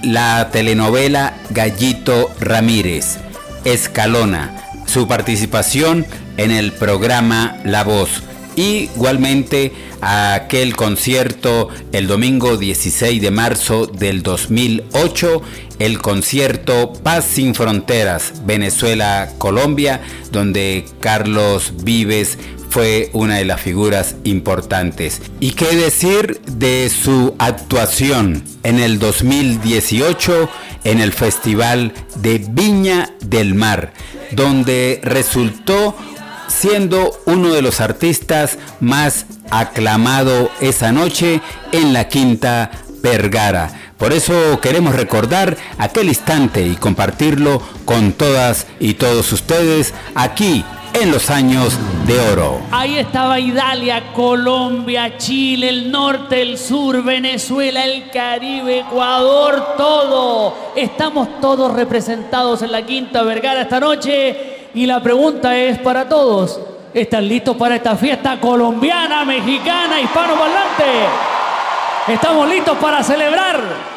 la telenovela Gallito Ramírez, Escalona, su participación en el programa La Voz. Igualmente a aquel concierto el domingo 16 de marzo del 2008, el concierto Paz sin Fronteras, Venezuela-Colombia, donde Carlos Vives fue una de las figuras importantes. ¿Y qué decir de su actuación en el 2018 en el Festival de Viña del Mar, donde resultó siendo uno de los artistas más aclamado esa noche en la Quinta Vergara. Por eso queremos recordar aquel instante y compartirlo con todas y todos ustedes aquí en los años de oro. Ahí estaba Italia, Colombia, Chile, el norte, el sur, Venezuela, el Caribe, Ecuador, todo. Estamos todos representados en la Quinta Vergara esta noche y la pregunta es para todos. ¿Están listos para esta fiesta colombiana, mexicana, hispano-parlante? ¿Estamos listos para celebrar?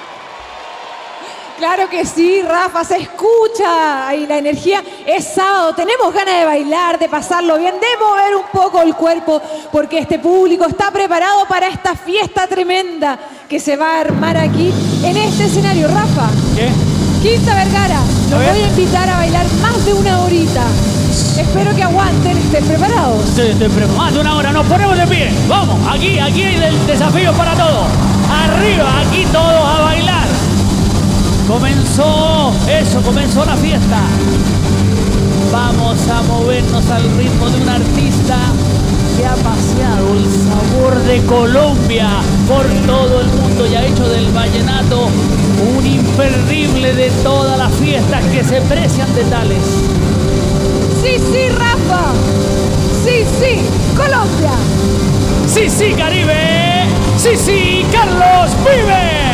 Claro que sí, Rafa, se escucha ahí la energía. Es sábado, tenemos ganas de bailar, de pasarlo bien, de mover un poco el cuerpo, porque este público está preparado para esta fiesta tremenda que se va a armar aquí en este escenario. Rafa. ¿Qué? Quinta Vergara, los voy a invitar a bailar más de una horita. Espero que aguanten, estén preparados. Sí, estoy preparado. Más de una hora, nos ponemos de pie. Vamos, aquí, aquí hay el desafío para todos. Arriba, aquí todos a bailar. Comenzó, eso, comenzó la fiesta. Vamos a movernos al ritmo de un artista que ha paseado el sabor de Colombia por todo el mundo y ha hecho del vallenato un imperdible de todas las fiestas que se precian de tales. Sí, sí, Rafa. Sí, sí, Colombia. Sí, sí, Caribe. Sí, sí, Carlos Vive.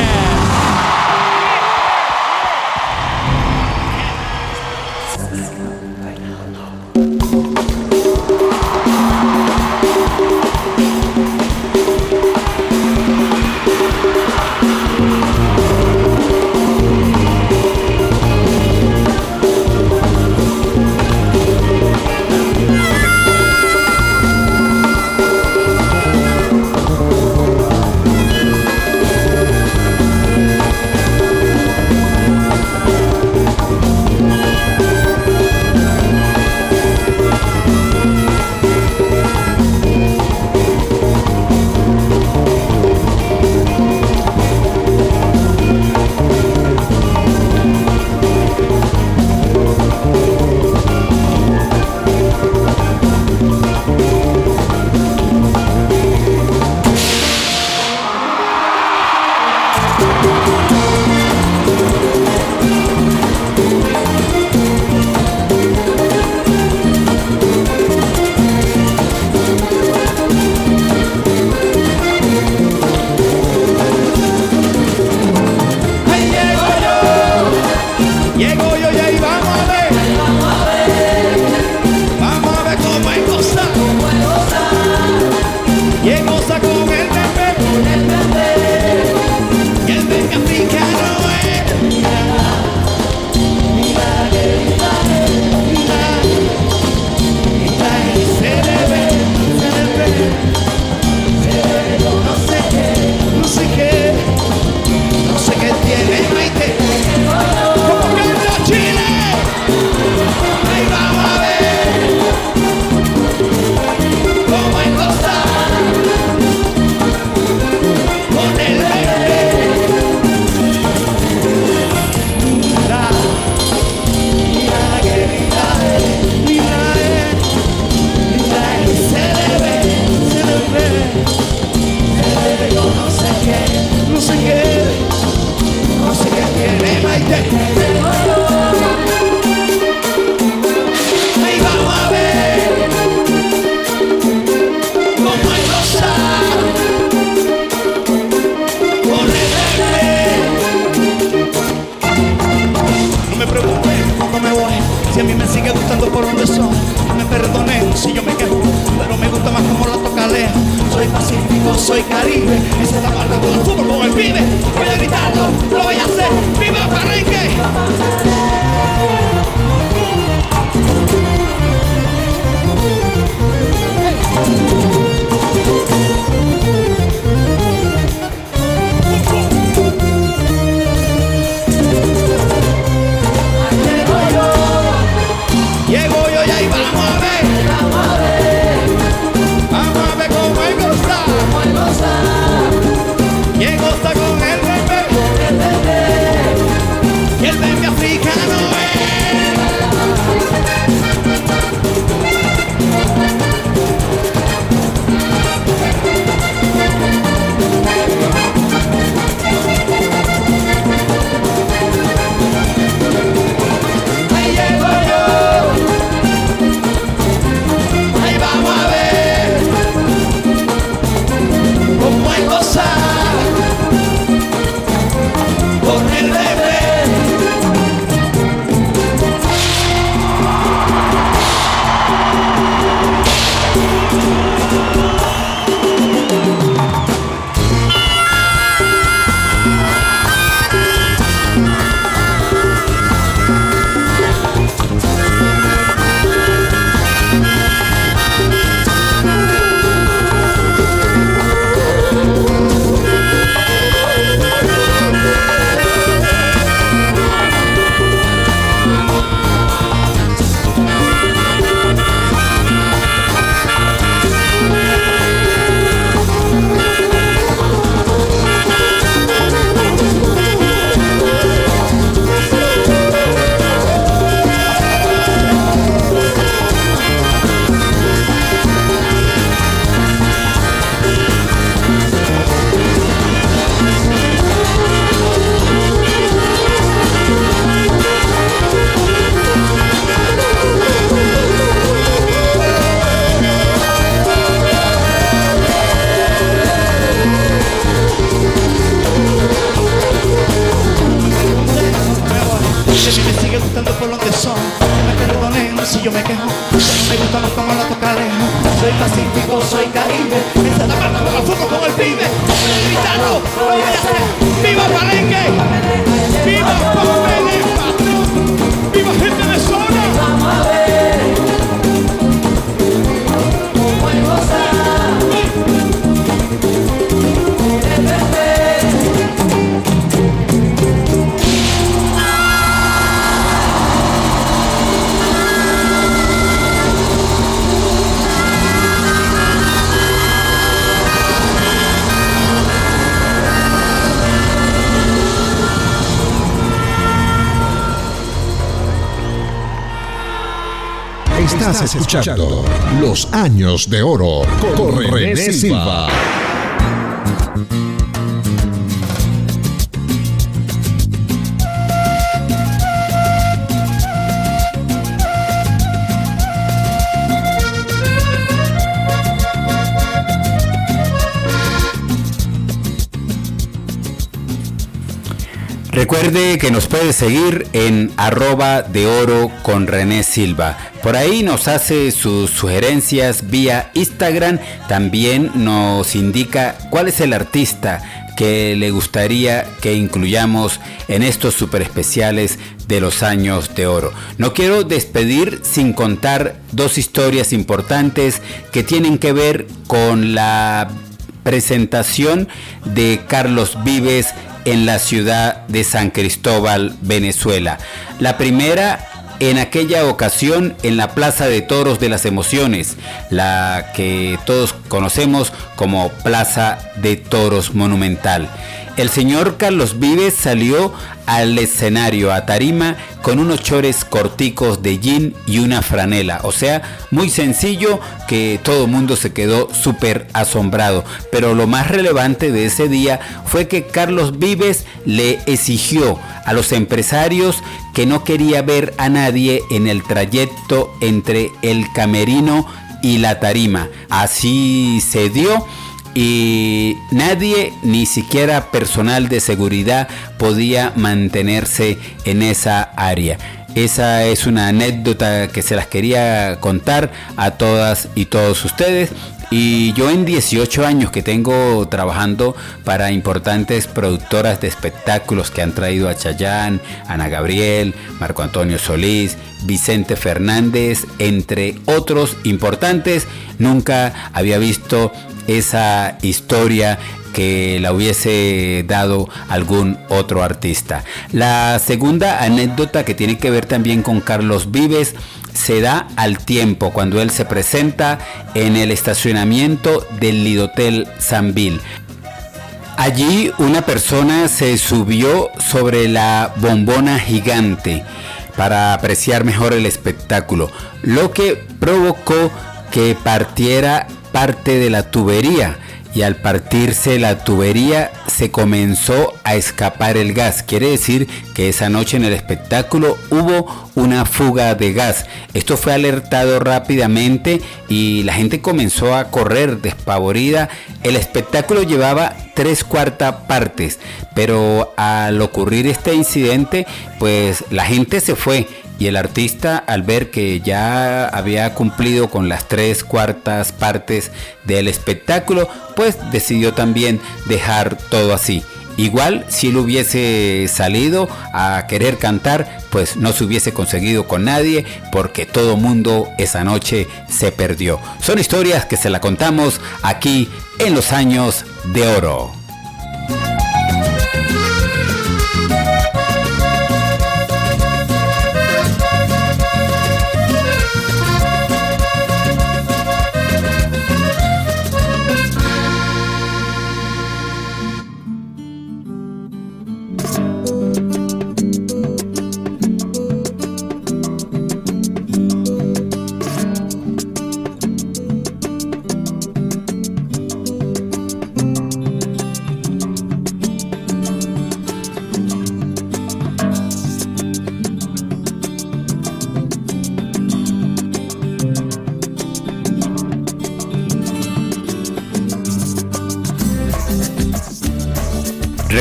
Escuchando Los Años de Oro con René Silva. Recuerde que nos puede seguir en arroba de oro con René Silva. Por ahí nos hace sus sugerencias vía Instagram. También nos indica cuál es el artista que le gustaría que incluyamos en estos super especiales de los años de oro. No quiero despedir sin contar dos historias importantes que tienen que ver con la presentación de Carlos Vives en la ciudad de San Cristóbal, Venezuela. La primera en aquella ocasión en la Plaza de Toros de las Emociones, la que todos conocemos como Plaza de Toros Monumental. El señor Carlos Vives salió al escenario a tarima con unos chores corticos de jean y una franela. O sea, muy sencillo que todo el mundo se quedó súper asombrado. Pero lo más relevante de ese día fue que Carlos Vives le exigió a los empresarios que no quería ver a nadie en el trayecto entre el camerino y la tarima. Así se dio y nadie, ni siquiera personal de seguridad, podía mantenerse en esa área. Esa es una anécdota que se las quería contar a todas y todos ustedes. Y yo en 18 años que tengo trabajando para importantes productoras de espectáculos que han traído a Chayán, Ana Gabriel, Marco Antonio Solís, Vicente Fernández, entre otros importantes, nunca había visto esa historia que la hubiese dado algún otro artista. La segunda anécdota que tiene que ver también con Carlos Vives se da al tiempo cuando él se presenta en el estacionamiento del Lidotel Sanville. Allí una persona se subió sobre la bombona gigante para apreciar mejor el espectáculo, lo que provocó que partiera parte de la tubería y al partirse la tubería se comenzó a escapar el gas. Quiere decir que esa noche en el espectáculo hubo una fuga de gas. Esto fue alertado rápidamente y la gente comenzó a correr despavorida. El espectáculo llevaba tres cuartas partes, pero al ocurrir este incidente, pues la gente se fue y el artista al ver que ya había cumplido con las tres cuartas partes del espectáculo, pues decidió también dejar todo así. Igual si él hubiese salido a querer cantar, pues no se hubiese conseguido con nadie porque todo mundo esa noche se perdió. Son historias que se la contamos aquí en los años de oro.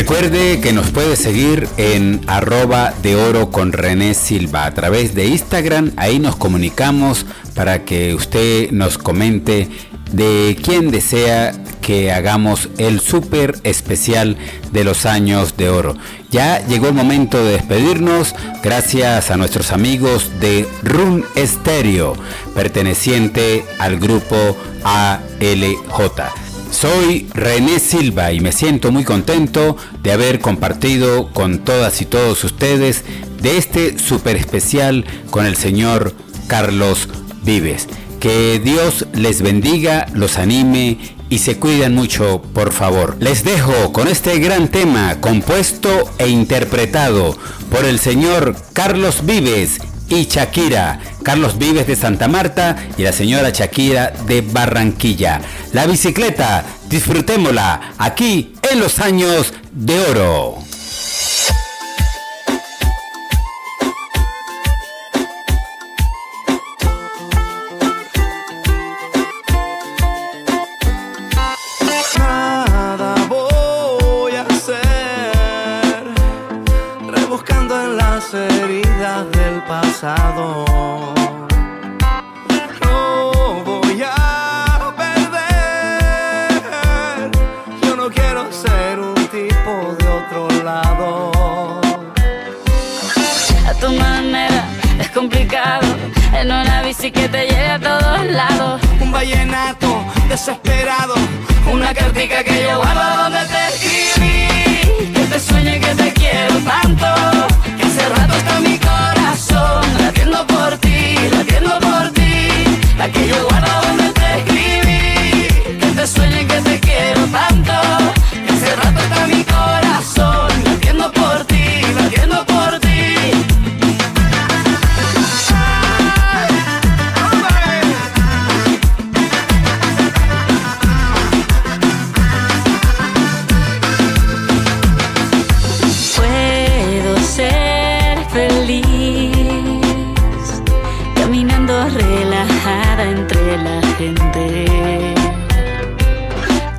Recuerde que nos puede seguir en arroba de oro con René Silva a través de Instagram. Ahí nos comunicamos para que usted nos comente de quién desea que hagamos el súper especial de los años de oro. Ya llegó el momento de despedirnos gracias a nuestros amigos de Run Stereo, perteneciente al grupo ALJ. Soy René Silva y me siento muy contento de haber compartido con todas y todos ustedes de este super especial con el señor Carlos Vives. Que Dios les bendiga, los anime y se cuiden mucho, por favor. Les dejo con este gran tema compuesto e interpretado por el señor Carlos Vives y Shakira, Carlos Vives de Santa Marta y la señora Shakira de Barranquilla. La bicicleta, disfrutémosla aquí en los años de oro. Relajada entre la gente.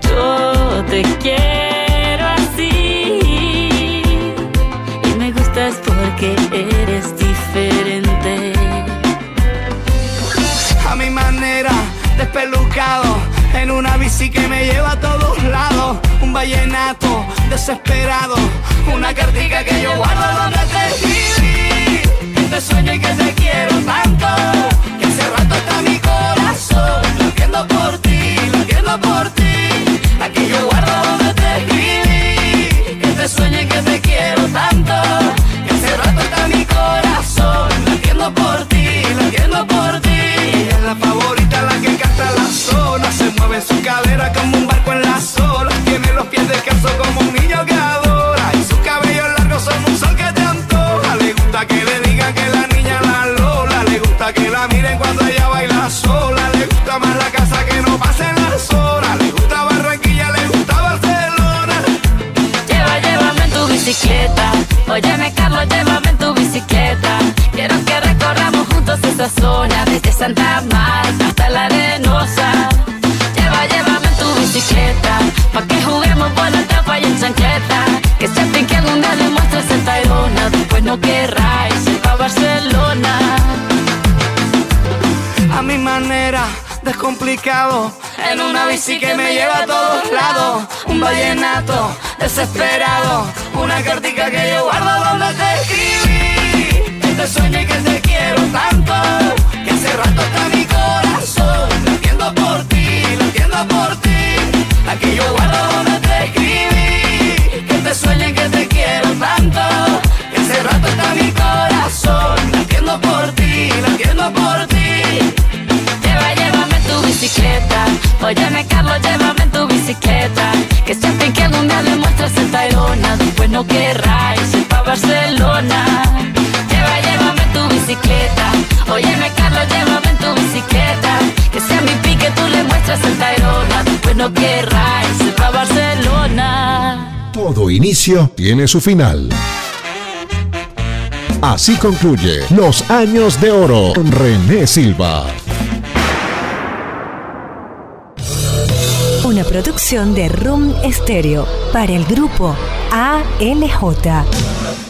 Yo te quiero así y me gustas porque eres diferente. A mi manera, despelucado, en una bici que me lleva a todos lados. Un vallenato desesperado, una cartica que yo guardo donde te escribí. Que te sueño y que te quiero tanto, latiendo Santa Marta hasta la Arenosa. Lleva, llévame en tu bicicleta, pa' que juguemos por la tapa y en chancleta. Que se fin que algún día le muestres el Tayrona, después no querráis ir pa' Barcelona. a mi manera, descomplicado. En una bici que me lleva a todos lados. Un vallenato desesperado. Una cartica que yo guardo donde te escribí. Que te sueño y que te quiero tanto. Rato está mi corazón latiendo por ti, latiendo por ti. La que yo guardo donde te escribí. Que te sueño y que te quiero tanto. Que rato está mi corazón latiendo por ti, latiendo por ti. Lleva, llévame tu bicicleta. Óyeme, Carlos, llévame tu bicicleta. Que fin que algún día le muestres el Tayrona. Después no querráis ir pa' Barcelona. Lleva, llévame tu bicicleta. Óyeme, llévame en tu bicicleta. Que sea mi pique, tú le muestras el Tayrona. Después no querráis ir pa' Barcelona. Todo inicio tiene su final. Así concluye Los Años de Oro con René Silva. Una producción de Room Stereo para el grupo ALJ.